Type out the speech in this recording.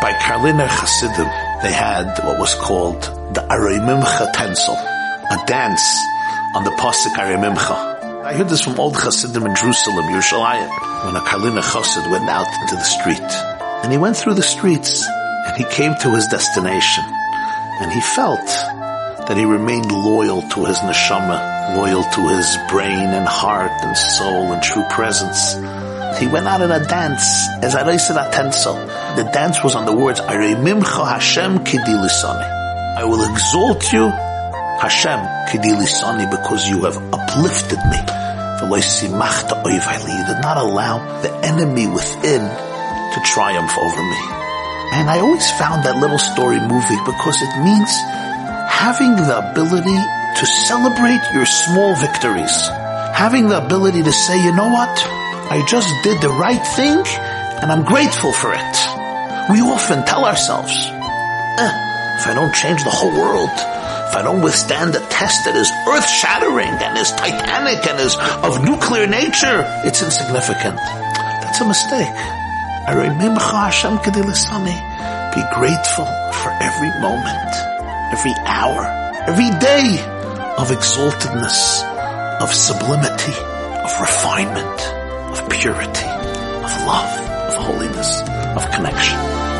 by Karliner Hasidim, they had what was called the Arimimcha Tensel, a dance on the Pasuk Arimimcha. I heard this from old Hasidim in Jerusalem, Yerushalayim, when a Karliner Chassid went out into the street. And he went through the streets, and he came to his destination, and he felt that he remained loyal to his neshama, loyal to his brain and heart and soul and true presence. He went out in a dance, as I raised at Tensel. The dance was on the words, Aremimcha Hashem Kidilisani. I will exalt you, Hashem Kidilisani, because you have uplifted me. You did not allow the enemy within to triumph over me. And I always found that little story moving because it means having the ability to celebrate your small victories. Having the ability to say, you know what? I just did the right thing and I'm grateful for it. We often tell ourselves, eh, if I don't change the whole world, if I don't withstand a test that is earth shattering and is titanic and is of nuclear nature, it's insignificant. That's a mistake. I remember Hashem Be grateful for every moment every hour, every day of exaltedness, of sublimity, of refinement, of purity, of love, of holiness, of connection.